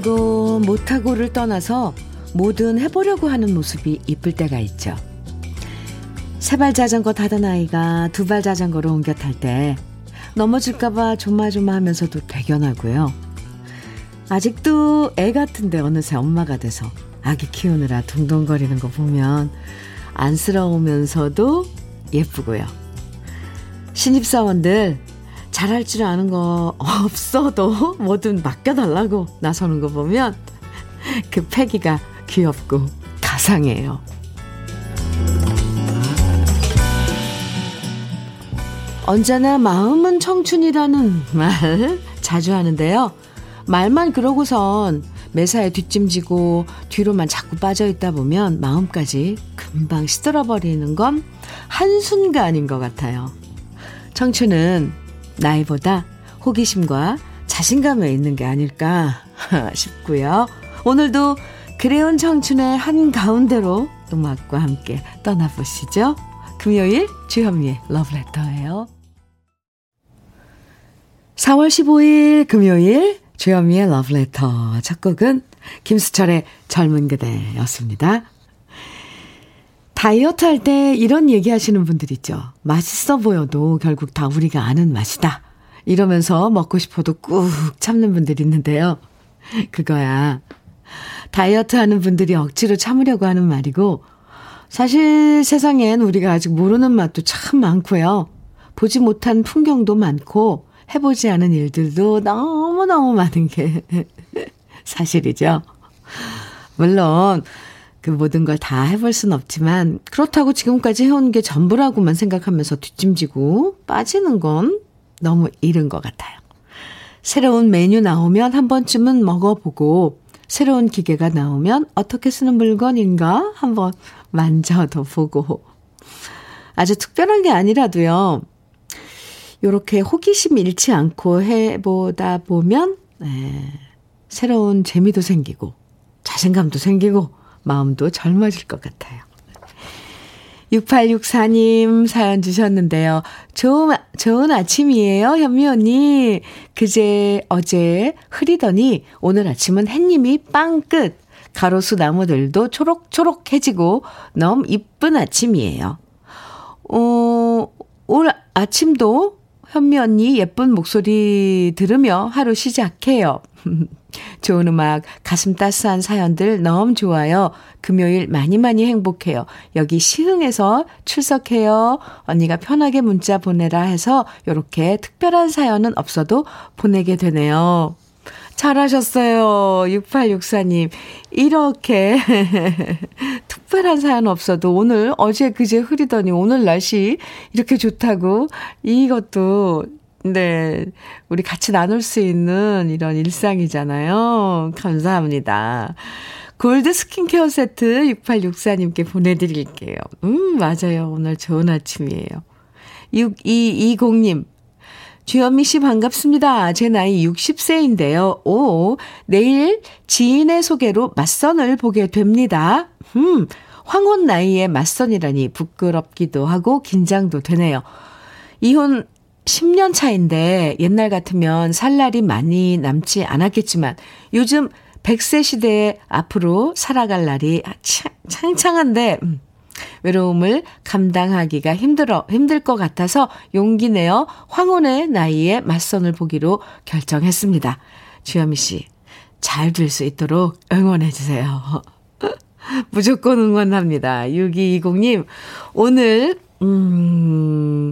잘하고 못하고를 떠나서 뭐든 해보려고 하는 모습이 이쁠 때가 있죠. 세 발 자전거 타던 아이가 두 발 자전거로 옮겨 탈 때 넘어질까봐 조마조마하면서도 배견하고요. 아직도 애 같은데 어느새 엄마가 돼서 아기 키우느라 둥둥거리는 거 보면 안쓰러우면서도 예쁘고요. 신입사원들 잘할 줄 아는 거 없어도 뭐든 맡겨달라고 나서는 거 보면 그 패기가 귀엽고 가상해요. 언제나 마음은 청춘이라는 말 자주 하는데요. 말만 그러고선 매사에 뒷짐지고 뒤로만 자꾸 빠져 있다 보면 마음까지 금방 시들어버리는 건 한순간인 것 같아요. 청춘은 나이보다 호기심과 자신감에 있는 게 아닐까 싶고요. 오늘도 그래온 청춘의 한가운데로 음악과 함께 떠나보시죠. 금요일 주현미의 러브레터예요. 4월 15일 금요일 주현미의 러브레터 첫 곡은 김수철의 젊은 그대였습니다. 다이어트 할 때 이런 얘기 하시는 분들 있죠. 맛있어 보여도 결국 다 우리가 아는 맛이다. 이러면서 먹고 싶어도 꾹 참는 분들이 있는데요. 그거야. 다이어트 하는 분들이 억지로 참으려고 하는 말이고, 사실 세상엔 우리가 아직 모르는 맛도 참 많고요. 보지 못한 풍경도 많고, 해보지 않은 일들도 너무너무 많은 게 사실이죠. 물론, 그 모든 걸 다 해볼 순 없지만, 그렇다고 지금까지 해온 게 전부라고만 생각하면서 뒷짐지고 빠지는 건 너무 이른 것 같아요. 새로운 메뉴 나오면 한 번쯤은 먹어보고, 새로운 기계가 나오면 어떻게 쓰는 물건인가 한번 만져도 보고. 아주 특별한 게 아니라도요, 요렇게 호기심 잃지 않고 해보다 보면, 네, 새로운 재미도 생기고, 자신감도 생기고, 마음도 젊어질 것 같아요. 6864님 사연 주셨는데요. 좋은, 좋은 아침이에요, 현미 언니. 그제, 어제 흐리더니 오늘 아침은 햇님이 빵끝. 가로수 나무들도 초록초록해지고 너무 이쁜 아침이에요. 어, 오늘 아침도 현미 언니 예쁜 목소리 들으며 하루 시작해요. 좋은 음악, 가슴 따스한 사연들 너무 좋아요. 금요일 많이 많이 행복해요. 여기 시흥에서 출석해요. 언니가 편하게 문자 보내라 해서 이렇게 특별한 사연은 없어도 보내게 되네요. 잘하셨어요. 6864님. 이렇게 특별한 사연 없어도 오늘 어제 그제 흐리더니 오늘 날씨 이렇게 좋다고 이것도 네. 우리 같이 나눌 수 있는 이런 일상이잖아요. 감사합니다. 골드 스킨케어 세트 6864님께 보내드릴게요. 음, 맞아요. 오늘 좋은 아침이에요. 6220님. 주현미 씨 반갑습니다. 제 나이 60세인데요. 오, 내일 지인의 소개로 맞선을 보게 됩니다. 음, 황혼 나이에 맞선이라니 부끄럽기도 하고 긴장도 되네요. 이혼 10년 차인데 옛날 같으면 살 날이 많이 남지 않았겠지만 요즘 100세 시대에 앞으로 살아갈 날이 창창한데 음, 외로움을 감당하기가 힘들어 힘들 것 같아서 용기 내어 황혼의 나이에 맞선을 보기로 결정했습니다. 주현미 씨, 잘 될 수 있도록 응원해 주세요. 무조건 응원합니다. 6220님, 오늘 음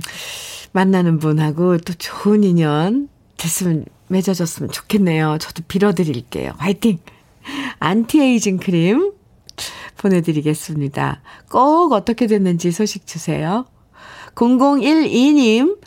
만나는 분하고 또 좋은 인연 됐으면 맺어졌으면 좋겠네요. 저도 빌어드릴게요. 화이팅! 안티에이징 크림 보내드리겠습니다. 꼭 어떻게 됐는지 소식 주세요. 0012님,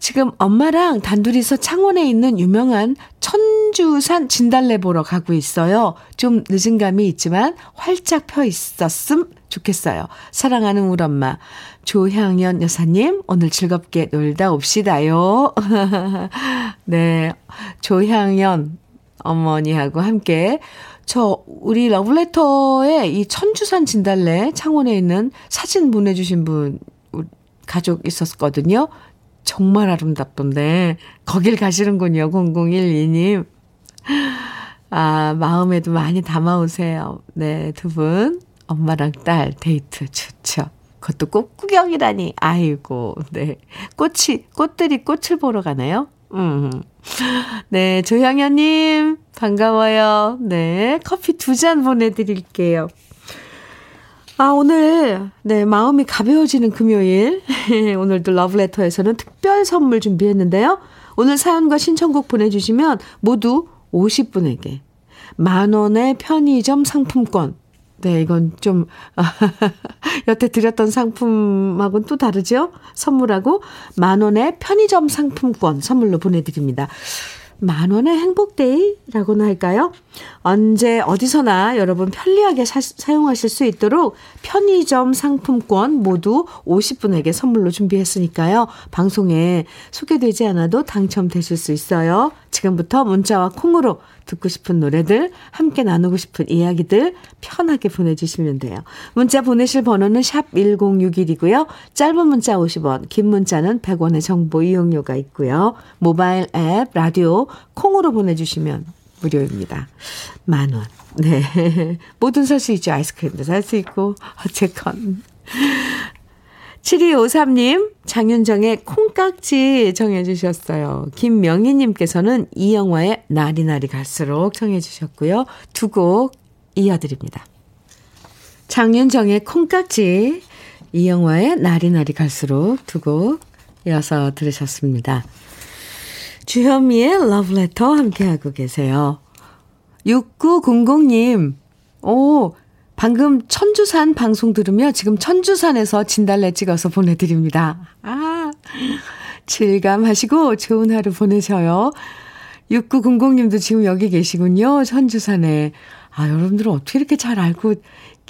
지금 엄마랑 단둘이서 창원에 있는 유명한 천주산 진달래 보러 가고 있어요. 좀 늦은 감이 있지만 활짝 펴 있었음 좋겠어요. 사랑하는 우리 엄마 조향연 여사님 오늘 즐겁게 놀다 옵시다요. 네, 조향연 어머니하고 함께 저 우리 러브레터에 이 천주산 진달래 창원에 있는 사진 보내주신 분 가족 있었거든요. 정말 아름답던데 거길 가시는군요. 0012님. 아, 마음에도 많이 담아오세요. 네, 두 분. 엄마랑 딸 데이트 좋죠. 그것도 꽃 구경이라니. 아이고, 네. 꽃이, 꽃들이 꽃을 보러 가나요? 음. 네, 조향현님, 반가워요. 네, 커피 두 잔 보내드릴게요. 아, 오늘, 네, 마음이 가벼워지는 금요일. 오늘도 러브레터에서는 특별 선물 준비했는데요. 오늘 사연과 신청곡 보내주시면 모두 50분에게 만원의 편의점 상품권 네, 이건 좀, 여태 드렸던 상품하고는 또 다르죠? 선물하고 만 원의 편의점 상품권 선물로 보내드립니다. 만 원의 행복데이라고나 할까요? 언제 어디서나 여러분 편리하게 사, 사용하실 수 있도록 편의점 상품권 모두 50분에게 선물로 준비했으니까요. 방송에 소개되지 않아도 당첨되실 수 있어요. 지금부터 문자와 콩으로 듣고 싶은 노래들, 함께 나누고 싶은 이야기들 편하게 보내주시면 돼요. 문자 보내실 번호는 샵 1061이고요. 짧은 문자 50원, 긴 문자는 100원의 정보 이용료가 있고요. 모바일 앱, 라디오, 콩으로 보내주시면 무료입니다. 만 원. 네. 뭐든 살 수 있죠. 아이스크림도 살 수 있고, 어쨌건. 7253님, 장윤정의 콩깍지 정해주셨어요. 김명희님께서는 이 영화의 날이 날이 갈수록 정해주셨고요. 두 곡 이어드립니다. 장윤정의 콩깍지, 이 영화의 날이 날이 갈수록 두 곡 이어서 들으셨습니다. 주현미의 러브레터 함께하고 계세요. 6900님, 오, 방금 천주산 방송 들으며 지금 천주산에서 진달래 찍어서 보내드립니다. 아, 질감하시고 좋은 하루 보내셔요. 6900님도 지금 여기 계시군요. 천주산에. 아, 여러분들은 어떻게 이렇게 잘 알고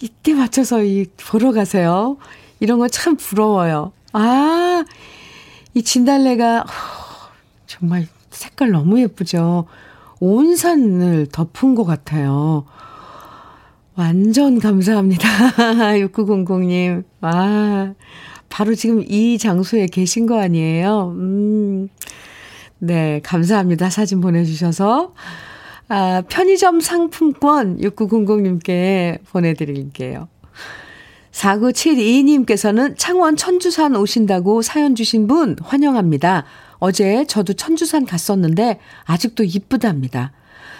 이때 맞춰서 이 보러 가세요? 이런 거 참 부러워요. 아, 이 진달래가 정말 색깔 너무 예쁘죠? 온 산을 덮은 것 같아요. 완전 감사합니다. 6900님. 와, 바로 지금 이 장소에 계신 거 아니에요? 음, 네, 감사합니다. 사진 보내주셔서. 아, 편의점 상품권 6900님께 보내드릴게요. 4972님께서는 창원 천주산 오신다고 사연 주신 분 환영합니다. 어제 저도 천주산 갔었는데 아직도 이쁘답니다.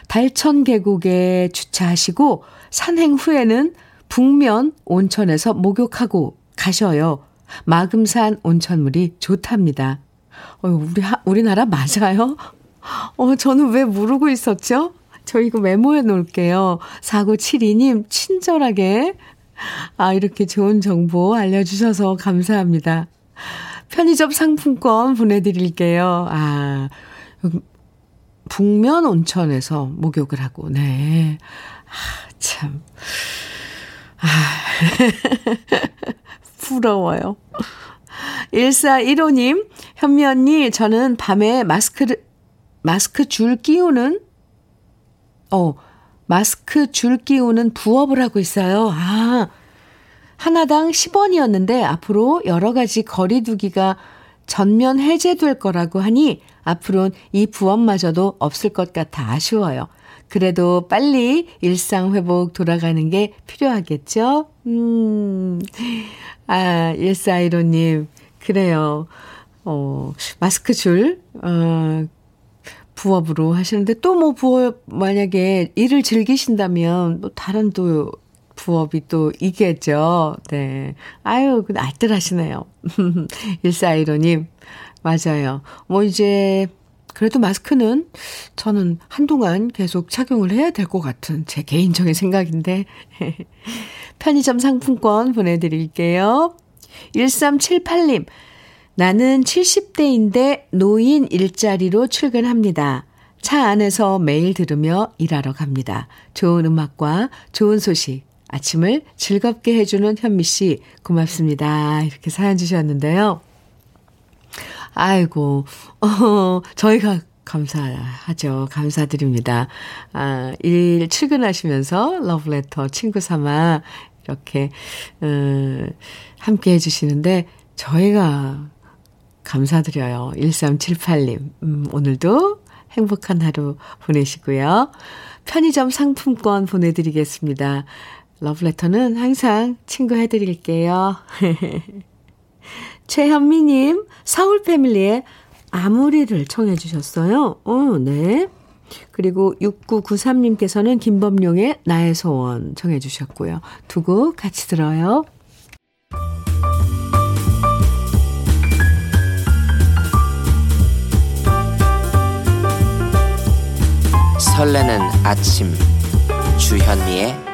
달천 계곡에 주차하시고 산행 후에는 북면 온천에서 목욕하고 가셔요. 마금산 온천물이 좋답니다. 어, 우리, 하, 우리나라 맞아요? 어, 저는 왜 모르고 있었죠? 저 이거 메모해 놓을게요. 4972님, 친절하게. 아, 이렇게 좋은 정보 알려주셔서 감사합니다. 편의점 상품권 보내드릴게요. 아, 북면 온천에서 목욕을 하고, 네. 아, 참. 아, 부러워요. 1415님, 현미 언니, 저는 밤에 마스크를, 마스크 줄 끼우는, 어, 마스크 줄 끼우는 부업을 하고 있어요. 아, 하나당 10원이었는데 앞으로 여러 가지 거리두기가 전면 해제될 거라고 하니 앞으로는 이 부업마저도 없을 것 같아 아쉬워요. 그래도 빨리 일상 회복 돌아가는 게 필요하겠죠? 음, 아, 1415님, 그래요. 어, 마스크 줄, 어, 부업으로 하시는데 또 뭐 부업, 만약에 일을 즐기신다면 뭐 다른 또 부업이 또 있겠죠. 네. 아유, 그 알뜰하시네요. 1415님, 맞아요. 뭐 이제 그래도 마스크는 저는 한동안 계속 착용을 해야 될 것 같은 제 개인적인 생각인데. 편의점 상품권 보내드릴게요. 1378님, 나는 70대인데 노인 일자리로 출근합니다. 차 안에서 매일 들으며 일하러 갑니다. 좋은 음악과 좋은 소식, 아침을 즐겁게 해주는 현미 씨, 고맙습니다. 이렇게 사연 주셨는데요. 아이고, 어, 저희가 감사하죠. 감사드립니다. 아, 일 출근하시면서 러브레터 친구 삼아 이렇게, 음, 함께 해주시는데, 저희가 감사드려요. 1378님. 음, 오늘도 행복한 하루 보내시고요. 편의점 상품권 보내드리겠습니다. 러브레터는 항상 친구 해드릴게요. 최현미님, 서울 패밀리의 아무리를 청해 주셨어요. 어, 네. 그리고 6993님께서는 김범룡의 나의 소원 청해 주셨고요. 두 곡 같이 들어요. 설레는 아침 주현미의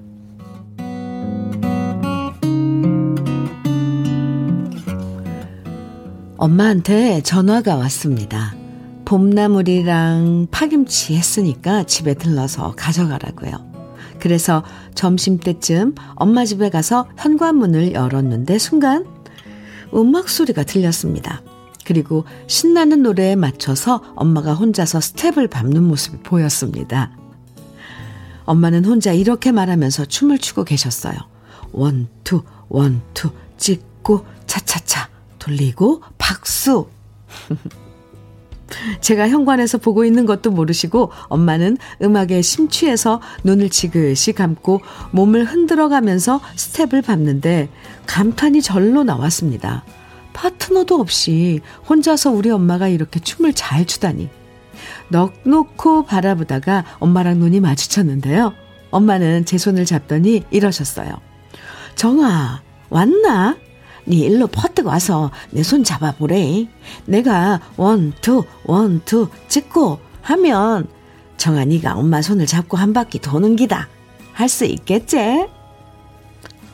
엄마한테 전화가 왔습니다. 봄나물이랑 파김치 했으니까 집에 들러서 가져가라고요. 그래서 점심때쯤 엄마 집에 가서 현관문을 열었는데 순간 음악 소리가 들렸습니다. 그리고 신나는 노래에 맞춰서 엄마가 혼자서 스텝을 밟는 모습이 보였습니다. 엄마는 혼자 이렇게 말하면서 춤을 추고 계셨어요. 원투, 원투, 찍고, 차차차. 돌리고 박수. 제가 현관에서 보고 있는 것도 모르시고 엄마는 음악에 심취해서 눈을 지그시 감고 몸을 흔들어 가면서 스텝을 밟는데 감탄이 절로 나왔습니다. 파트너도 없이 혼자서 우리 엄마가 이렇게 춤을 잘 추다니. 넋 놓고 바라보다가 엄마랑 눈이 마주쳤는데요. 엄마는 제 손을 잡더니 이러셨어요. 정아, 왔나? 네 일로 퍼뜩 와서 내 손 잡아보래. 내가 one, two, one, two 찍고 하면 정아 네가 엄마 손을 잡고 한 바퀴 도는 기다. 할 수 있겠지?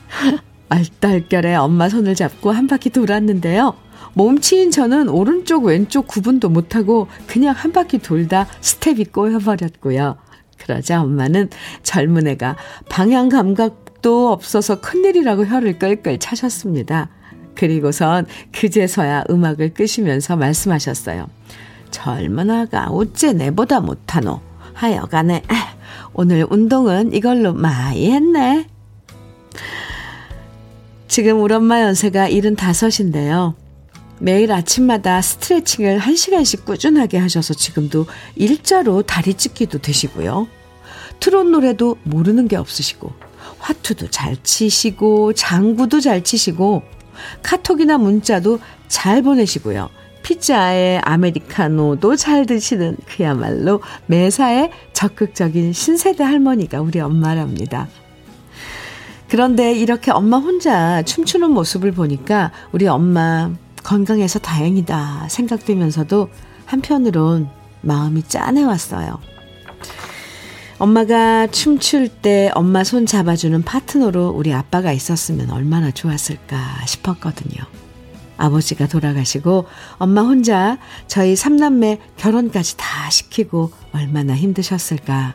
알딸결에 엄마 손을 잡고 한 바퀴 돌았는데요. 몸치인 저는 오른쪽 왼쪽 구분도 못하고 그냥 한 바퀴 돌다 스텝이 꼬여버렸고요. 그러자 엄마는 젊은 애가 방향 감각도 없어서 큰일이라고 혀를 끌끌 차셨습니다. 그리고선 그제서야 음악을 끄시면서 말씀하셨어요. 젊은 아가 어째 내보다 못하노. 하여간에 오늘 운동은 이걸로 많이 했네. 지금 우리 엄마 연세가 75인데요. 매일 아침마다 스트레칭을 1시간씩 꾸준하게 하셔서 지금도 일자로 다리 찢기도 되시고요. 트롯 노래도 모르는 게 없으시고, 화투도 잘 치시고, 장구도 잘 치시고, 카톡이나 문자도 잘 보내시고요. 피자에 아메리카노도 잘 드시는 그야말로 매사에 적극적인 신세대 할머니가 우리 엄마랍니다. 그런데 이렇게 엄마 혼자 춤추는 모습을 보니까 우리 엄마 건강해서 다행이다 생각되면서도 한편으론 마음이 짠해왔어요. 엄마가 춤출 때 엄마 손 잡아주는 파트너로 우리 아빠가 있었으면 얼마나 좋았을까 싶었거든요. 아버지가 돌아가시고 엄마 혼자 저희 삼남매 결혼까지 다 시키고 얼마나 힘드셨을까.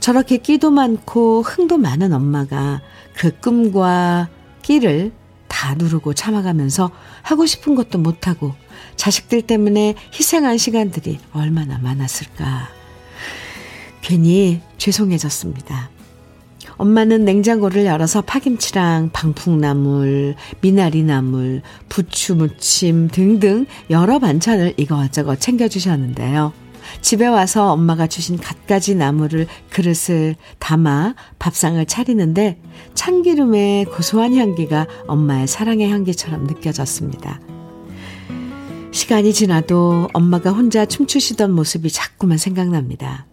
저렇게 끼도 많고 흥도 많은 엄마가 그 꿈과 끼를 다 누르고 참아가면서 하고 싶은 것도 못하고 자식들 때문에 희생한 시간들이 얼마나 많았을까. 괜히 죄송해졌습니다. 엄마는 냉장고를 열어서 파김치랑 방풍나물, 미나리나물, 부추무침 등등 여러 반찬을 이것저것 챙겨주셨는데요. 집에 와서 엄마가 주신 갖가지 나물을 그릇을 담아 밥상을 차리는데 참기름의 고소한 향기가 엄마의 사랑의 향기처럼 느껴졌습니다. 시간이 지나도 엄마가 혼자 춤추시던 모습이 자꾸만 생각납니다.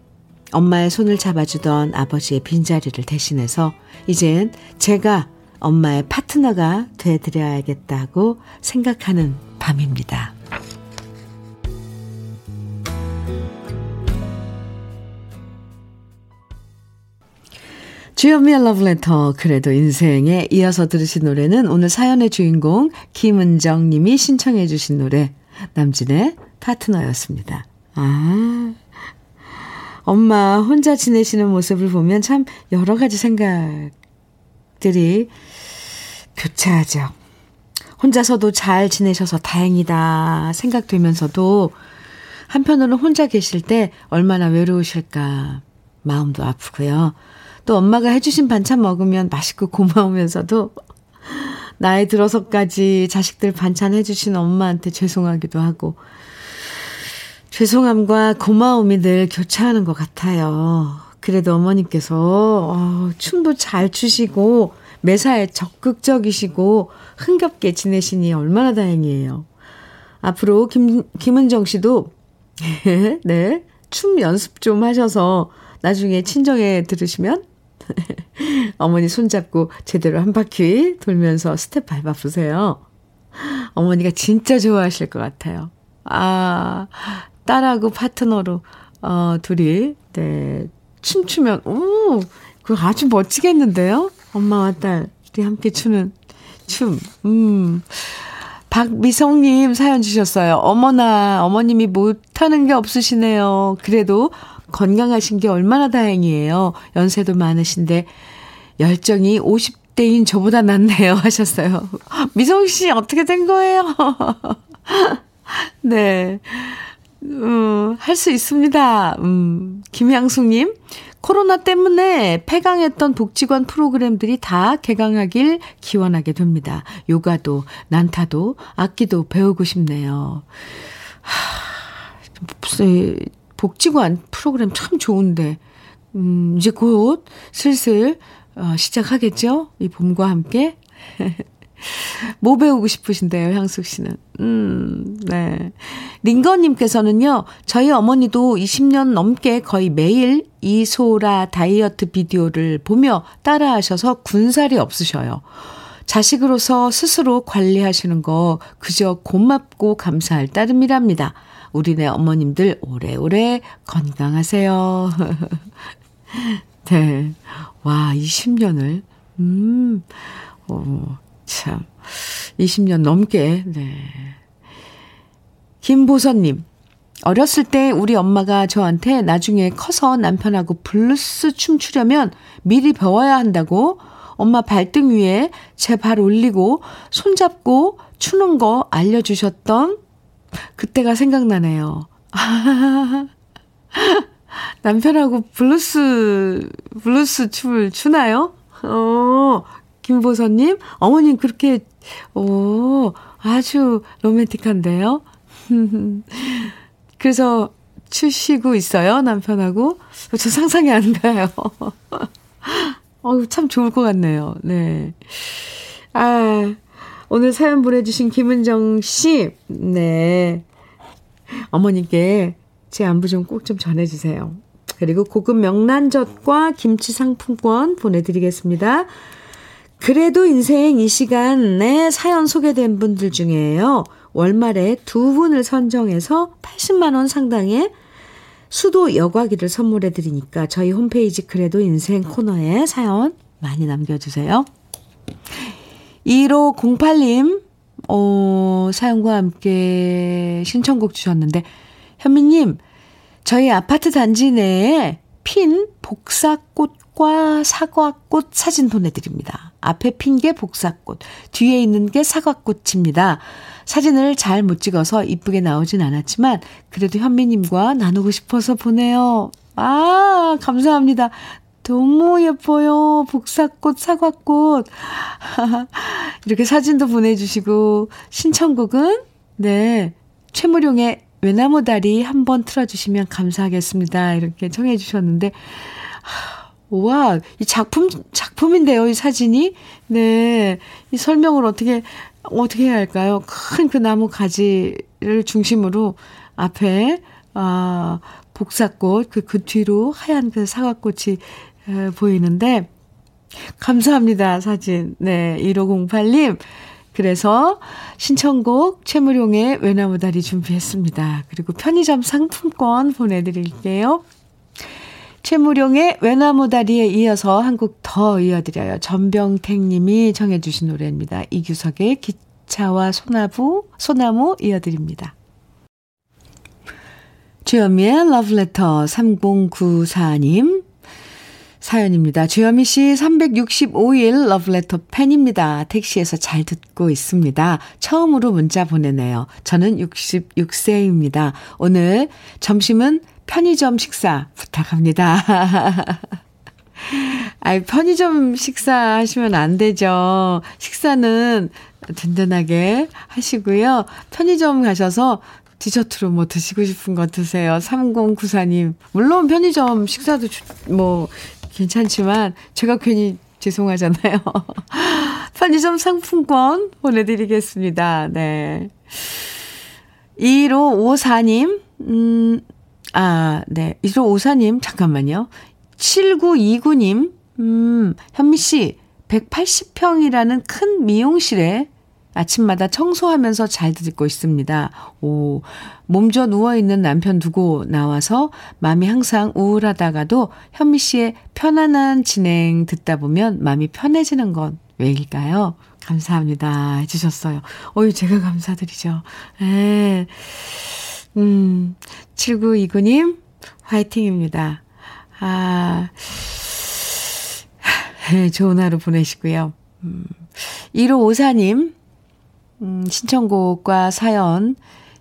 엄마의 손을 잡아주던 아버지의 빈자리를 대신해서 이젠 제가 엄마의 파트너가 되드려야겠다고 생각하는 밤입니다. 주연미의 러브레터 그래도 인생에 이어서 들으신 노래는 오늘 사연의 주인공 김은정 님이 신청해 주신 노래 남진의 파트너였습니다. 아 엄마 혼자 지내시는 모습을 보면 참 여러 가지 생각이 자식들이 교차하죠. 혼자서도 잘 지내셔서 다행이다 생각되면서도 한편으로는 혼자 계실 때 얼마나 외로우실까 마음도 아프고요. 또 엄마가 해주신 반찬 먹으면 맛있고 고마우면서도 나이 들어서까지 자식들 반찬 해주신 엄마한테 죄송하기도 하고 죄송함과 고마움이 늘 교차하는 것 같아요. 그래도 어머님께서 어, 춤도 잘 추시고 매사에 적극적이시고 흥겹게 지내시니 얼마나 다행이에요. 앞으로 김, 김은정 씨도 네, 춤 연습 좀 하셔서 나중에 친정에 들르시면 어머니 손잡고 제대로 한 바퀴 돌면서 스텝 밟아 보세요. 어머니가 진짜 좋아하실 것 같아요. 아, 딸하고 파트너로, 어, 둘이, 네, 춤추면, 오, 그거 아주 멋지겠는데요? 엄마와 딸이 함께 추는 춤. 음. 박미성님 사연 주셨어요. 어머나, 어머님이 못하는 게 없으시네요. 그래도 건강하신 게 얼마나 다행이에요. 연세도 많으신데, 열정이 50대인 저보다 낫네요. 하셨어요. 미성 씨, 어떻게 된 거예요? 네. 음, 할 수 있습니다. 음, 김향숙님, 코로나 때문에 폐강했던 복지관 프로그램들이 다 개강하길 기원하게 됩니다. 요가도, 난타도, 악기도 배우고 싶네요. 하, 복지관 프로그램 참 좋은데, 음, 이제 곧 슬슬, 어, 시작하겠죠? 이 봄과 함께. 뭐 배우고 싶으신데요, 향숙 씨는? 음, 네. 링거님께서는요, 저희 어머니도 20년 넘게 거의 매일 이소라 다이어트 비디오를 보며 따라 하셔서 군살이 없으셔요. 자식으로서 스스로 관리하시는 거 그저 고맙고 감사할 따름이랍니다. 우리네 어머님들 오래오래 건강하세요. 네. 와, 20년을, 음, 어, 참. 20년 넘게, 네. 김보선님. 어렸을 때 우리 엄마가 저한테 나중에 커서 남편하고 블루스 춤추려면 미리 배워야 한다고 엄마 발등 위에 제 발 올리고 손잡고 추는 거 알려주셨던 그때가 생각나네요. 남편하고 블루스, 블루스 춤을 추나요? 어, 김보선님, 어머님 그렇게, 오, 아주 로맨틱한데요? 그래서 추시고 있어요, 남편하고? 저 상상이 안 가요. 어우, 참 좋을 것 같네요. 네. 아, 오늘 사연 보내주신 김은정 씨, 네. 어머니께 제 안부 좀 꼭좀 좀 전해주세요. 그리고 고급 명란젓과 김치 상품권 보내드리겠습니다. 그래도 인생 이 시간에 사연 소개된 분들 중에요. 월말에 두 분을 선정해서 80만원 상당의 수도 여과기를 선물해 드리니까 저희 홈페이지 그래도 인생 코너에 사연 많이 남겨주세요. 1508님, 어, 사연과 함께 신청곡 주셨는데, 현미님, 저희 아파트 단지 내에 핀 복사꽃과 사과꽃 사진 보내드립니다. 앞에 핀 게 복사꽃, 뒤에 있는 게 사과꽃입니다. 사진을 잘 못 찍어서 이쁘게 나오진 않았지만, 그래도 현미님과 나누고 싶어서 보내요. 아, 감사합니다. 너무 예뻐요. 복사꽃, 사과꽃. 이렇게 사진도 보내주시고, 신청곡은, 네, 최무룡의 외나무 다리 한번 틀어주시면 감사하겠습니다. 이렇게 청해 주셨는데, 와, 이 작품, 작품인데요, 이 사진이. 네. 이 설명을 어떻게, 어떻게 해야 할까요? 큰 그 나무 가지를 중심으로 앞에, 아, 복사꽃, 그, 그 뒤로 하얀 그 사과꽃이 에, 보이는데, 감사합니다, 사진. 네, 1508님. 그래서 신청곡 최무룡의 외나무다리 준비했습니다. 그리고 편의점 상품권 보내드릴게요. 최무룡의 외나무 다리에 이어서 한 곡 더 이어드려요. 전병택 님이 정해주신 노래입니다. 이규석의 기차와 소나무, 소나무 이어드립니다. 주현미의 러브레터 3094님 사연입니다. 주현미 씨 365일 러브레터 팬입니다. 택시에서 잘 듣고 있습니다. 처음으로 문자 보내네요. 저는 66세입니다. 오늘 점심은 편의점 식사 부탁합니다. 아이, 편의점 식사 하시면 안 되죠. 식사는 든든하게 하시고요. 편의점 가셔서 디저트로 뭐 드시고 싶은 거 드세요. 3094님. 물론 편의점 식사도 뭐 괜찮지만 제가 괜히 죄송하잖아요. 편의점 상품권 보내드리겠습니다. 네. 1554님, 음, 아, 네. 1554님, 잠깐만요. 7929님, 음, 현미씨, 180평이라는 큰 미용실에 아침마다 청소하면서 잘 듣고 있습니다. 오, 몸져 누워있는 남편 두고 나와서 마음이 항상 우울하다가도 현미 씨의 편안한 진행 듣다 보면 마음이 편해지는 건 왜일까요? 감사합니다. 해주셨어요. 어유 제가 감사드리죠. 에, 음, 7929님, 화이팅입니다. 아, 네, 좋은 하루 보내시고요. 음, 1554님, 음, 신청곡과 사연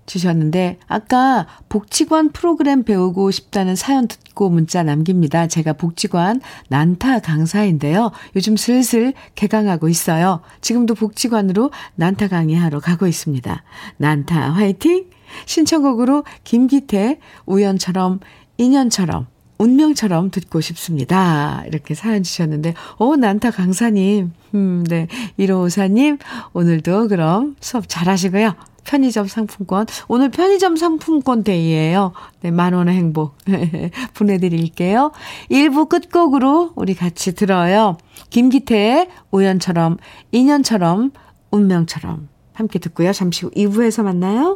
주셨는데, 아까 복지관 프로그램 배우고 싶다는 사연 듣고 문자 남깁니다. 제가 복지관 난타 강사인데요. 요즘 슬슬 개강하고 있어요. 지금도 복지관으로 난타 강의하러 가고 있습니다. 난타 화이팅! 신청곡으로 김기태, 우연처럼, 인연처럼, 운명처럼 듣고 싶습니다. 이렇게 사연 주셨는데, 오, 난타 강사님. 음, 네. 1554님, 오늘도 그럼 수업 잘 하시고요. 편의점 상품권. 오늘 편의점 상품권 데이예요. 네, 만 원의 행복. 보내드릴게요. 1부 끝곡으로 우리 같이 들어요. 김기태의 우연처럼, 인연처럼, 운명처럼. 함께 듣고요. 잠시 후 2부에서 만나요.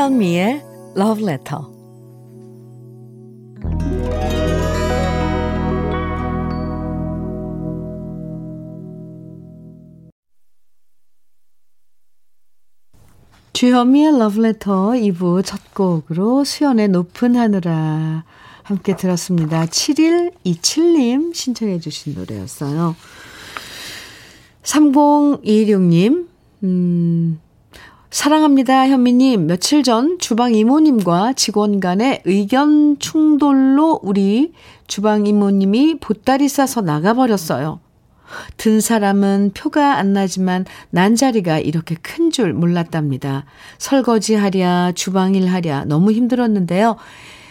주현미의 Love Letter. 주현미의 러브레터 2부 첫 곡으로 수연의 높은 하늘아 함께 들었습니다. 7127님 신청해 주신 노래였어요. 3026님, 음, 사랑합니다, 현미님. 며칠 전 주방 이모님과 직원 간의 의견 충돌로 우리 주방 이모님이 보따리 싸서 나가버렸어요. 든 사람은 표가 안 나지만 난 자리가 이렇게 큰 줄 몰랐답니다. 설거지 하랴, 주방일 하랴 너무 힘들었는데요.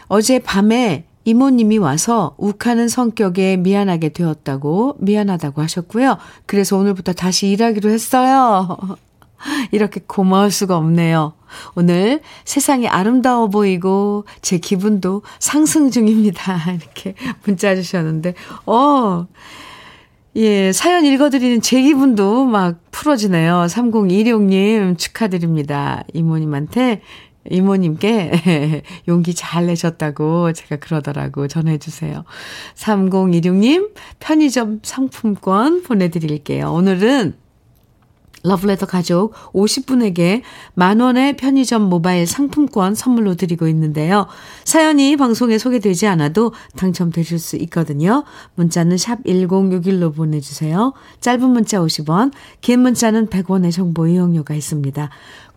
어제 밤에 이모님이 와서 욱하는 성격에 미안하게 되었다고, 미안하다고 하셨고요. 그래서 오늘부터 다시 일하기로 했어요. 이렇게 고마울 수가 없네요. 오늘 세상이 아름다워 보이고 제 기분도 상승 중입니다. 이렇게 문자 주셨는데, 어, 예, 사연 읽어드리는 제 기분도 막 풀어지네요. 3026님 축하드립니다. 이모님한테, 이모님께 용기 잘 내셨다고 제가 그러더라고 전해주세요. 3026님 편의점 상품권 보내드릴게요. 오늘은 러브레터 가족 50분에게 만원의 편의점 모바일 상품권 선물로 드리고 있는데요. 사연이 방송에 소개되지 않아도 당첨되실 수 있거든요. 문자는 샵 1061로 보내주세요. 짧은 문자 50원, 긴 문자는 100원의 정보 이용료가 있습니다.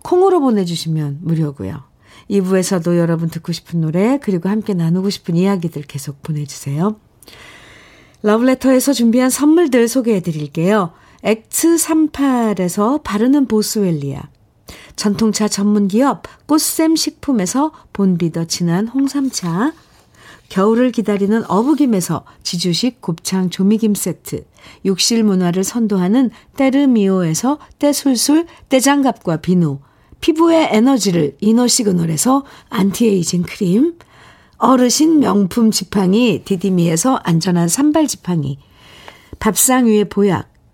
콩으로 보내주시면 무료고요. 2부에서도 여러분 듣고 싶은 노래 그리고 함께 나누고 싶은 이야기들 계속 보내주세요. 러브레터에서 준비한 선물들 소개해 드릴게요. 엑트38에서 바르는 보스웰리아, 전통차 전문기업 꽃샘 식품에서 본비더 진한 홍삼차, 겨울을 기다리는 어부김에서 지주식 곱창 조미김 세트, 욕실 문화를 선도하는 때르미오에서 때술술 때장갑과 비누, 피부의 에너지를 이너 시그널에서 안티에이징 크림, 어르신 명품 지팡이 디디미에서 안전한 삼발 지팡이, 밥상 위의 보약,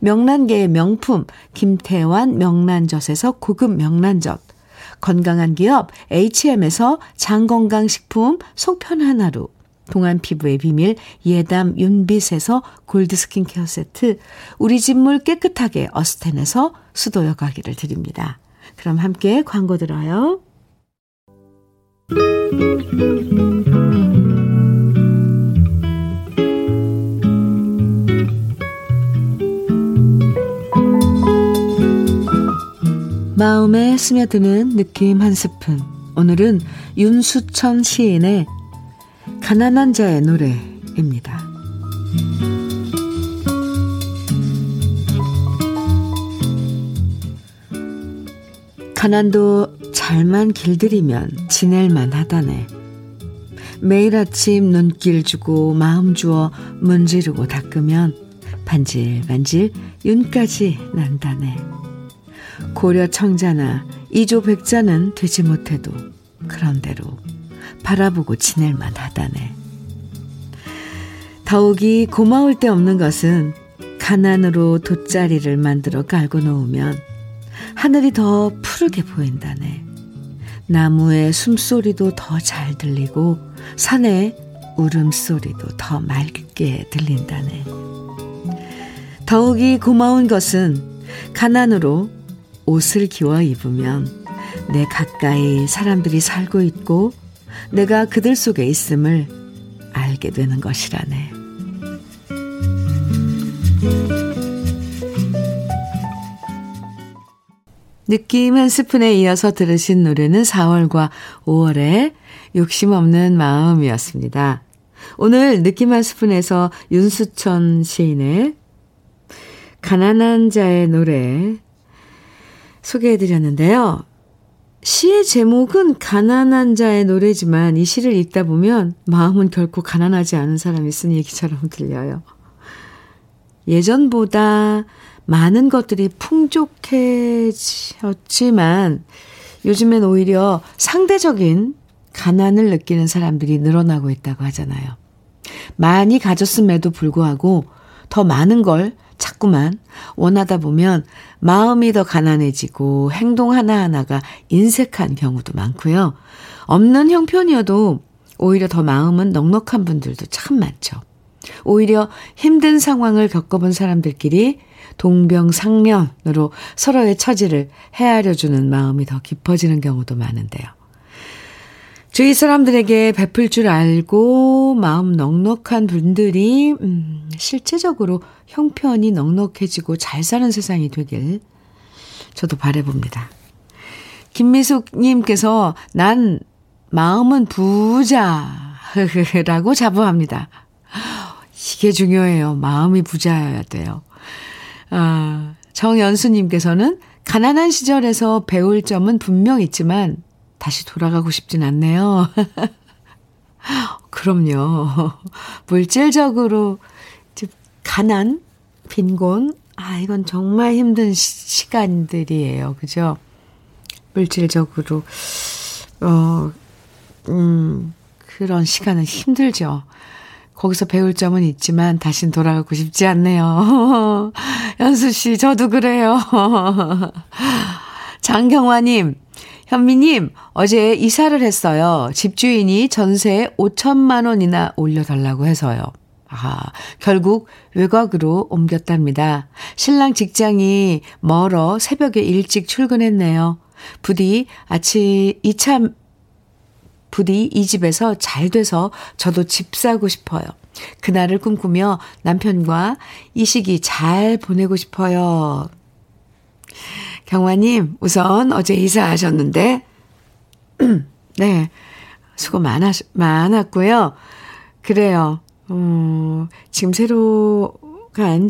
명란계의 명품 김태환 명란젓에서 고급 명란젓, 건강한 기업 H&M에서 장건강식품 속편 하나로 동안 피부의 비밀 예담 윤빛에서 골드 스킨케어 세트, 우리 집 물 깨끗하게 어스텐에서 수도 여과기를 드립니다. 그럼 함께 광고 들어요. 마음에 스며드는 느낌 한 스푼. 오늘은 윤수천 시인의 가난한 자의 노래입니다. 가난도 잘만 길들이면 지낼만 하다네. 매일 아침 눈길 주고 마음 주어 문지르고 닦으면 반질반질 윤까지 난다네. 고려 청자나 이조 백자는 되지 못해도 그런대로 바라보고 지낼 만 하다네. 더욱이 고마울 데 없는 것은 가난으로 돗자리를 만들어 깔고 놓으면 하늘이 더 푸르게 보인다네. 나무의 숨소리도 더 잘 들리고 산의 울음소리도 더 맑게 들린다네. 더욱이 고마운 것은 가난으로 옷을 기워 입으면 내 가까이 사람들이 살고 있고 내가 그들 속에 있음을 알게 되는 것이라네. 느낌 한 스푼에 이어서 들으신 노래는 4월과 5월의 욕심 없는 마음이었습니다. 오늘 느낌 한 스푼에서 윤수천 시인의 가난한 자의 노래 소개해드렸는데요. 시의 제목은 가난한 자의 노래지만 이 시를 읽다 보면 마음은 결코 가난하지 않은 사람이 쓴 얘기처럼 들려요. 예전보다 많은 것들이 풍족해졌지만 요즘엔 오히려 상대적인 가난을 느끼는 사람들이 늘어나고 있다고 하잖아요. 많이 가졌음에도 불구하고 더 많은 걸 자꾸만 원하다 보면 마음이 더 가난해지고 행동 하나하나가 인색한 경우도 많고요. 없는 형편이어도 오히려 더 마음은 넉넉한 분들도 참 많죠. 오히려 힘든 상황을 겪어본 사람들끼리 동병상련으로 서로의 처지를 헤아려주는 마음이 더 깊어지는 경우도 많은데요. 주위 사람들에게 베풀 줄 알고 마음 넉넉한 분들이 음, 실제적으로 형편이 넉넉해지고 잘 사는 세상이 되길 저도 바래봅니다. 김미숙님께서 난 마음은 부자라고 자부합니다. 이게 중요해요. 마음이 부자여야 돼요. 아, 정연수님께서는 가난한 시절에서 배울 점은 분명 있지만 다시 돌아가고 싶진 않네요. 그럼요. 물질적으로 가난, 빈곤, 아, 이건 정말 힘든 시, 간들이에요 그죠? 물질적으로, 어, 음, 그런 시간은 힘들죠. 거기서 배울 점은 있지만 다신 돌아가고 싶지 않네요. 연수 씨, 저도 그래요. 장경화님, 현미님, 어제 이사를 했어요. 집주인이 전세 5천만 원이나 올려달라고 해서요. 아, 결국 외곽으로 옮겼답니다. 신랑 직장이 멀어 새벽에 일찍 출근했네요. 부디 아침 이차 부디 이 집에서 잘 돼서 저도 집 사고 싶어요. 그날을 꿈꾸며 남편과 이 시기 잘 보내고 싶어요. 경화님, 우선 어제 이사하셨는데, 네. 수고 많아, 많았고요. 그래요. 음, 지금 새로 간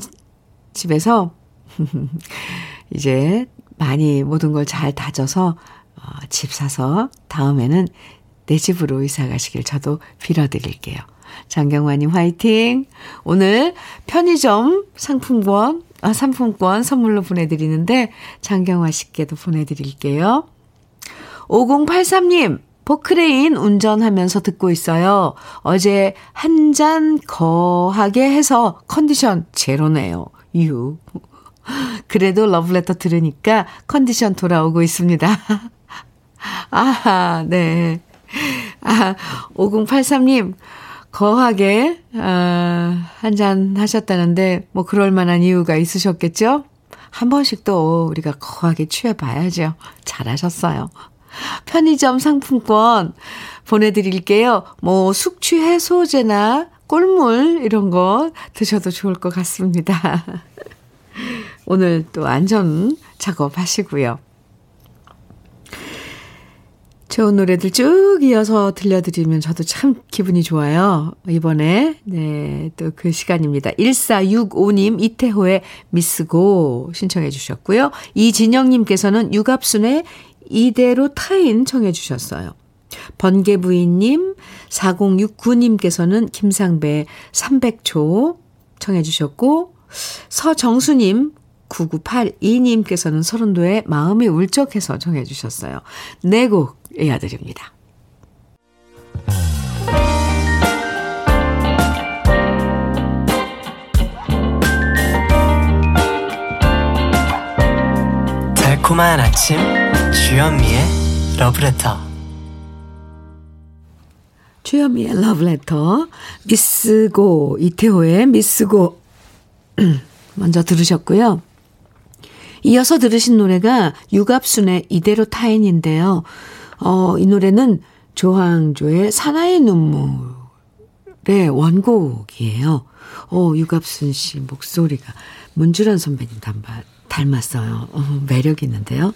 집에서 이제 많이 모든 걸 잘 다져서 어, 집 사서 다음에는 내 집으로 이사 가시길 저도 빌어드릴게요. 장경화님 화이팅! 오늘 편의점 상품권, 아, 상품권 선물로 보내드리는데 장경화 씨께도 보내드릴게요. 5083님, 포크레인 운전하면서 듣고 있어요. 어제 한 잔 거하게 해서 컨디션 제로네요. 유. 그래도 러브레터 들으니까 컨디션 돌아오고 있습니다. 아하, 네. 아, 5083님, 거하게, 아, 한잔 하셨다는데, 뭐, 그럴 만한 이유가 있으셨겠죠? 한 번씩 또 우리가 거하게 취해봐야죠. 잘하셨어요. 편의점 상품권 보내드릴게요. 뭐, 숙취 해소제나 꿀물, 이런 거 드셔도 좋을 것 같습니다. 오늘 또 안전 작업하시고요. 좋은 노래들 쭉 이어서 들려드리면 저도 참 기분이 좋아요. 이번에, 네, 또 그 시간입니다. 1465님, 이태호의 미스고 신청해 주셨고요. 이진영님께서는 유갑순의 이대로 타인 청해 주셨어요. 번개부인님, 4069님께서는 김상배 300초 청해 주셨고, 서정수님, 9982님께서는 서른도의 마음이 울적해서 정해 주셨어요. 네곡 이어드립니다. 달콤한 아침 주현미의 러브레터 주현미의 러브레터 미스고 이태호의 미스고 먼저 들으셨고요. 이어서 들으신 노래가 유갑순의 이대로 타인인데요. 어, 이 노래는 조항조의 사나의 눈물의 원곡이에요. 어, 유갑순 씨 목소리가 문주란 선배님 닮아, 닮았어요. 어, 매력 있는데요.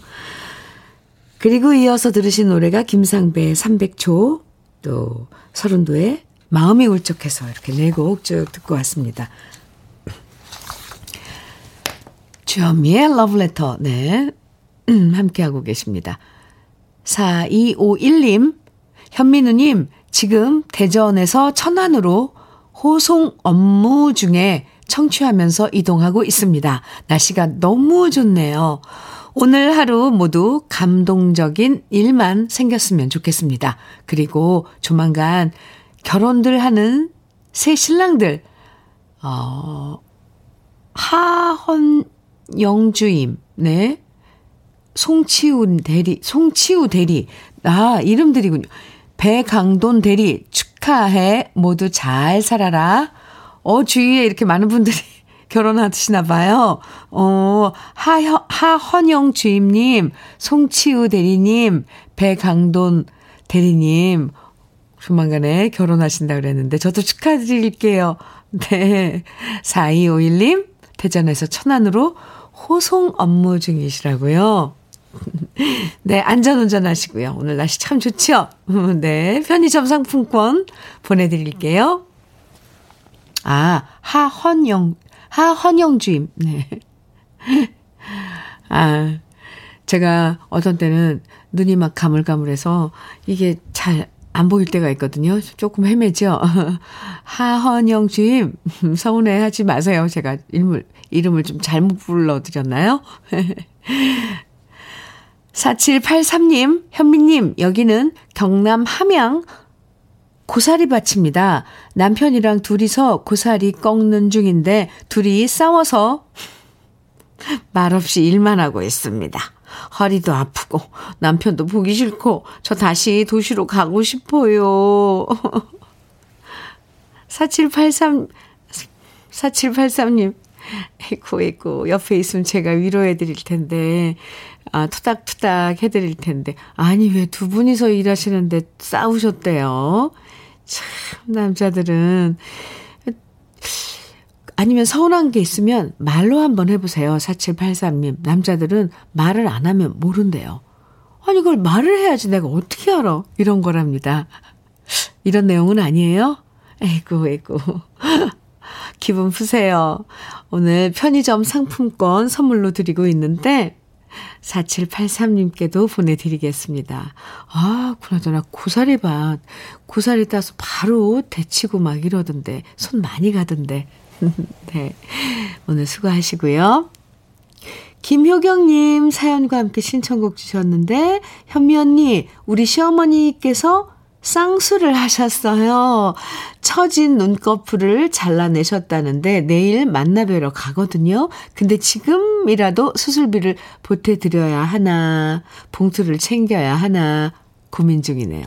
그리고 이어서 들으신 노래가 김상배의 300초, 또 서른도의 마음이 울적해서 이렇게 네 곡 쭉 듣고 왔습니다. 주현미의 러브레터, 네. 음, 함께하고 계십니다. 4251님, 현민우님, 지금 대전에서 천안으로 호송 업무 중에 청취하면서 이동하고 있습니다. 날씨가 너무 좋네요. 오늘 하루 모두 감동적인 일만 생겼으면 좋겠습니다. 그리고 조만간 결혼들 하는 새 신랑들, 어, 하헌 영주임, 네. 송치우 대리, 송치우 대리. 아, 이름들이군요. 배강돈 대리, 축하해. 모두 잘 살아라. 어, 주위에 이렇게 많은 분들이 결혼하시나 봐요. 어, 하현, 하헌영 주임님, 송치우 대리님, 배강돈 대리님, 조만간에 결혼하신다 그랬는데, 저도 축하드릴게요. 네. 4251님, 대전에서 천안으로 호송 업무 중이시라고요. 네, 안전운전 하시고요. 오늘 날씨 참 좋죠? 네, 편의점 상품권 보내드릴게요. 아, 하헌영, 하헌영 주임. 네. 아, 제가 어떤 때는 눈이 막 가물가물해서 이게 잘 안 보일 때가 있거든요. 조금 헤매죠? 하헌영 주임, 서운해 하지 마세요. 제가 이름을, 이름을 좀 잘못 불러드렸나요? 4783님, 현미님, 여기는 경남 함양 고사리 밭입니다. 남편이랑 둘이서 고사리 꺾는 중인데 둘이 싸워서 말없이 일만 하고 있습니다. 허리도 아프고 남편도 보기 싫고 저 다시 도시로 가고 싶어요. 4783 4783님 에이고 에이고 옆에 있으면 제가 위로해 드릴 텐데 아 투닥투닥 해 드릴 텐데 아니 왜 두 분이서 일하시는데 싸우셨대요. 참 남자들은 아니면 서운한 게 있으면 말로 한번 해보세요. 4783님. 남자들은 말을 안 하면 모른대요. 아니, 그걸 말을 해야지 내가 어떻게 알아? 이런 거랍니다. 이런 내용은 아니에요? 에이구, 에이구. 기분 푸세요. 오늘 편의점 상품권 선물로 드리고 있는데, 4783님께도 보내드리겠습니다. 아, 그나저나 고사리 밭, 고사리 따서 바로 데치고 막 이러던데, 손 많이 가던데. 네. 오늘 수고하시고요. 김효경님 사연과 함께 신청곡 주셨는데, 현미 언니, 우리 시어머니께서 쌍수를 하셨어요. 처진 눈꺼풀을 잘라내셨다는데 내일 만나뵈러 가거든요. 근데 지금이라도 수술비를 보태드려야 하나, 봉투를 챙겨야 하나 고민 중이네요.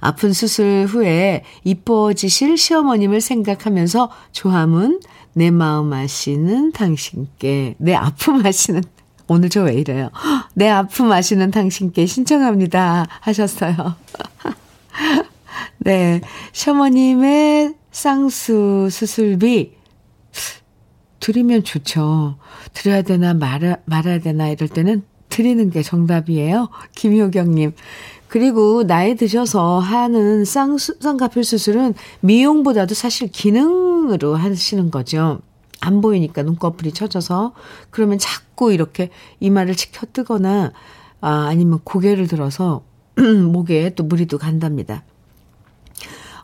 아픈 수술 후에 이뻐지실 시어머님을 생각하면서 조함은 내 마음 아시는 당신께, 내 아픔 아시는, 오늘 저 왜 이래요? 내 아픔 아시는 당신께 신청합니다. 하셨어요. 네. 셔머님의 쌍수 수술비 드리면 좋죠. 드려야 되나 말아, 말아야 되나 이럴 때는 드리는 게 정답이에요. 김효경님. 그리고 나이 드셔서 하는 쌍수, 쌍꺼풀 수술은 미용보다도 사실 기능으로 하시는 거죠. 안 보이니까 눈꺼풀이 처져서 그러면 자꾸 이렇게 이마를 치켜 뜨거나 아, 아니면 고개를 들어서 목에 또 무리도 간답니다.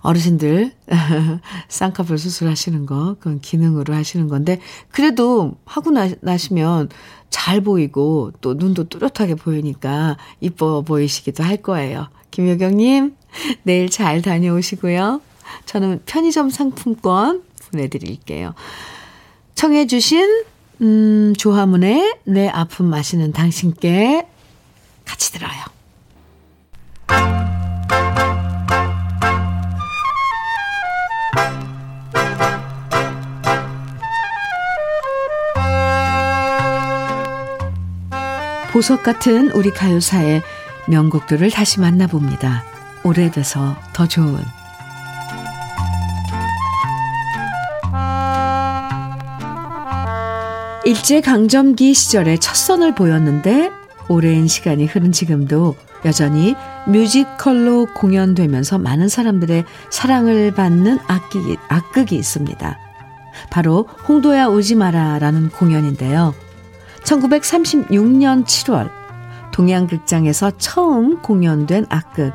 어르신들 쌍꺼풀 수술하시는 거 그건 기능으로 하시는 건데 그래도 하고 나, 나시면 잘 보이고 또 눈도 뚜렷하게 보이니까 이뻐 보이시기도 할 거예요. 김효경님 내일 잘 다녀오시고요. 저는 편의점 상품권 보내드릴게요. 청해 주신 음, 조화문의 내 아픔 마시는 당신께 같이 들어요. 보석 같은 우리 가요사의 명곡들을 다시 만나봅니다. 오래돼서 더 좋은 일제강점기 시절에 첫 선을 보였는데 오랜 시간이 흐른 지금도 여전히 뮤지컬로 공연되면서 많은 사람들의 사랑을 받는 악기, 악극이 있습니다. 바로 홍도야 오지 마라라는 공연인데요. 1936년 7월 동양극장에서 처음 공연된 악극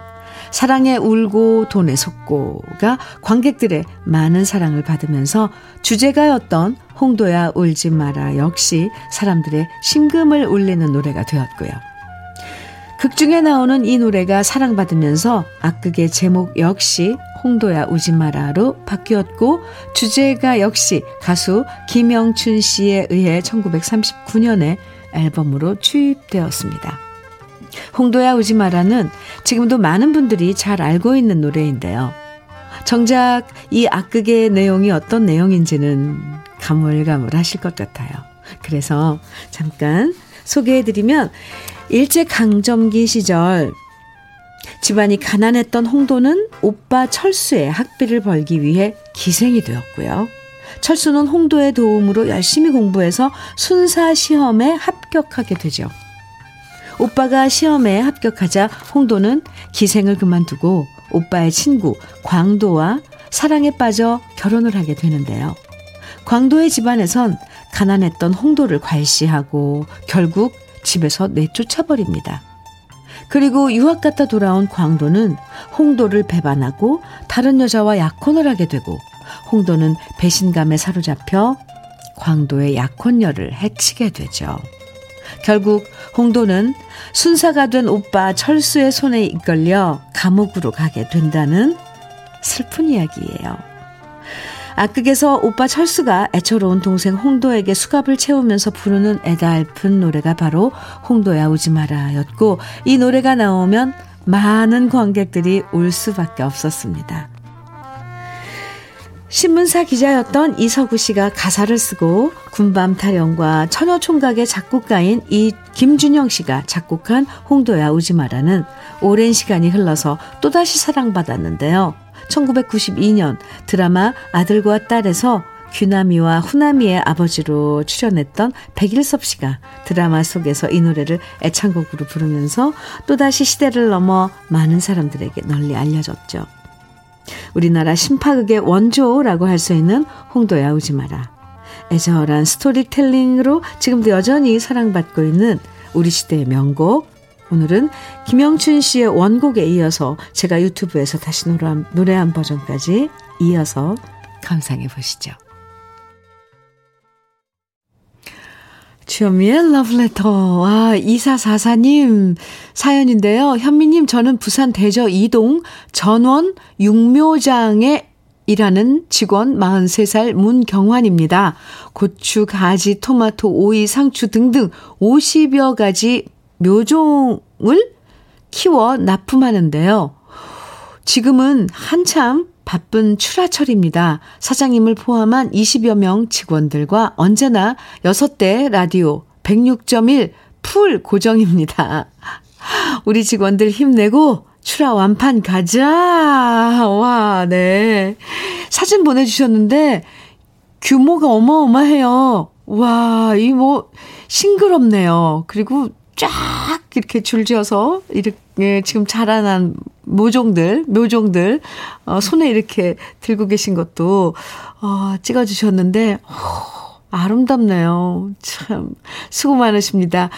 사랑에 울고 돈에 속고가 관객들의 많은 사랑을 받으면서 주제가였던 홍도야 울지 마라 역시 사람들의 심금을 울리는 노래가 되었고요. 극중에 나오는 이 노래가 사랑받으면서 악극의 제목 역시 홍도야 우지 마라로 바뀌었고 주제가 역시 가수 김영춘 씨에 의해 1939년에 앨범으로 취입되었습니다. 홍도야 우지 마라는 지금도 많은 분들이 잘 알고 있는 노래인데요. 정작 이 악극의 내용이 어떤 내용인지는 가물가물하실 것 같아요. 그래서 잠깐 소개해드리면 일제강점기 시절 집안이 가난했던 홍도는 오빠 철수의 학비를 벌기 위해 기생이 되었고요. 철수는 홍도의 도움으로 열심히 공부해서 순사 시험에 합격하게 되죠. 오빠가 시험에 합격하자 홍도는 기생을 그만두고 오빠의 친구 광도와 사랑에 빠져 결혼을 하게 되는데요. 광도의 집안에선 가난했던 홍도를 괄시하고 결국 집에서 내쫓아버립니다. 그리고 유학 갔다 돌아온 광도는 홍도를 배반하고 다른 여자와 약혼을 하게 되고 홍도는 배신감에 사로잡혀 광도의 약혼녀를 해치게 되죠. 결국 홍도는 순사가 된 오빠 철수의 손에 이끌려 감옥으로 가게 된다는 슬픈 이야기예요. 악극에서 오빠 철수가 애처로운 동생 홍도에게 수갑을 채우면서 부르는 애달픈 노래가 바로 홍도야 오지 마라 였고 이 노래가 나오면 많은 관객들이 울 수밖에 없었습니다. 신문사 기자였던 이서구 씨가 가사를 쓰고 군밤 타령과 처녀 총각의 작곡가인 이 김준영 씨가 작곡한 홍도야 오지 마라는 오랜 시간이 흘러서 또다시 사랑받았는데요. 1992년 드라마 아들과 딸에서 귀남이와 후남이의 아버지로 출연했던 백일섭 씨가 드라마 속에서 이 노래를 애창곡으로 부르면서 또다시 시대를 넘어 많은 사람들에게 널리 알려졌죠. 우리나라 심파극의 원조라고 할 수 있는 홍도야 오지 마라. 애절한 스토리텔링으로 지금도 여전히 사랑받고 있는 우리 시대의 명곡. 오늘은 김영춘 씨의 원곡에 이어서 제가 유튜브에서 다시 노래한, 노래한 버전까지 이어서 감상해 보시죠. 주현미의 러브레터. 아, 2444님 사연인데요. 현미님, 저는 부산 대저 이동 전원 육묘장에 일하는 직원 43살 문경환입니다. 고추, 가지, 토마토, 오이, 상추 등등 50여 가지 묘종을 키워 납품하는데요. 지금은 한참 바쁜 출하철입니다. 사장님을 포함한 20여 명 직원들과 언제나 6대 라디오 106.1 풀 고정입니다. 우리 직원들 힘내고 출하 완판 가자. 와, 네. 사진 보내주셨는데 규모가 어마어마해요. 와, 이 뭐 싱그럽네요. 그리고 쫙 이렇게 줄지어서 이렇게 지금 자라난 모종들, 묘종들 어, 손에 이렇게 들고 계신 것도 어, 찍어주셨는데 어, 아름답네요. 참 수고 많으십니다.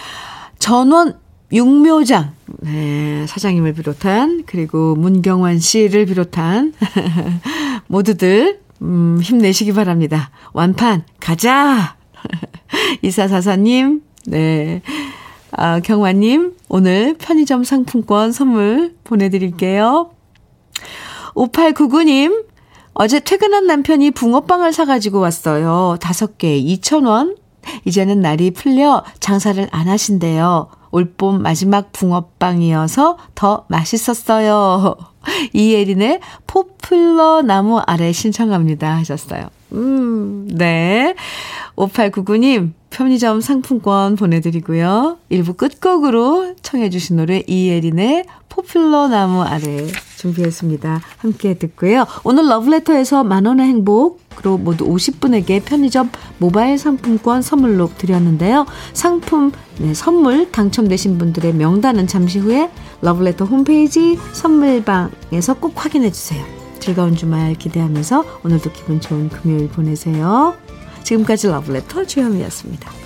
전원 육묘장 네, 사장님을 비롯한 그리고 문경환 씨를 비롯한 모두들 음, 힘내시기 바랍니다. 완판 가자. 이사사사님 네. 아, 경화님, 오늘 편의점 상품권 선물 보내드릴게요. 5899님, 어제 퇴근한 남편이 붕어빵을 사가지고 왔어요. 다섯 개에 2,000원. 이제는 날이 풀려 장사를 안 하신대요. 올봄 마지막 붕어빵이어서 더 맛있었어요. 이예린의 포플러 나무 아래 신청합니다. 하셨어요. 음, 네. 5899님, 편의점 상품권 보내드리고요. 1부 끝곡으로 청해주신 노래 이예린의 포플러 나무 아래 준비했습니다. 함께 듣고요. 오늘 러브레터에서 만원의 행복으로 모두 50분에게 편의점 모바일 상품권 선물로 드렸는데요. 상품, 네, 선물 당첨되신 분들의 명단은 잠시 후에 러브레터 홈페이지 선물방에서 꼭 확인해 주세요. 즐거운 주말 기대하면서 오늘도 기분 좋은 금요일 보내세요. 지금까지 러브레터 주현미였습니다.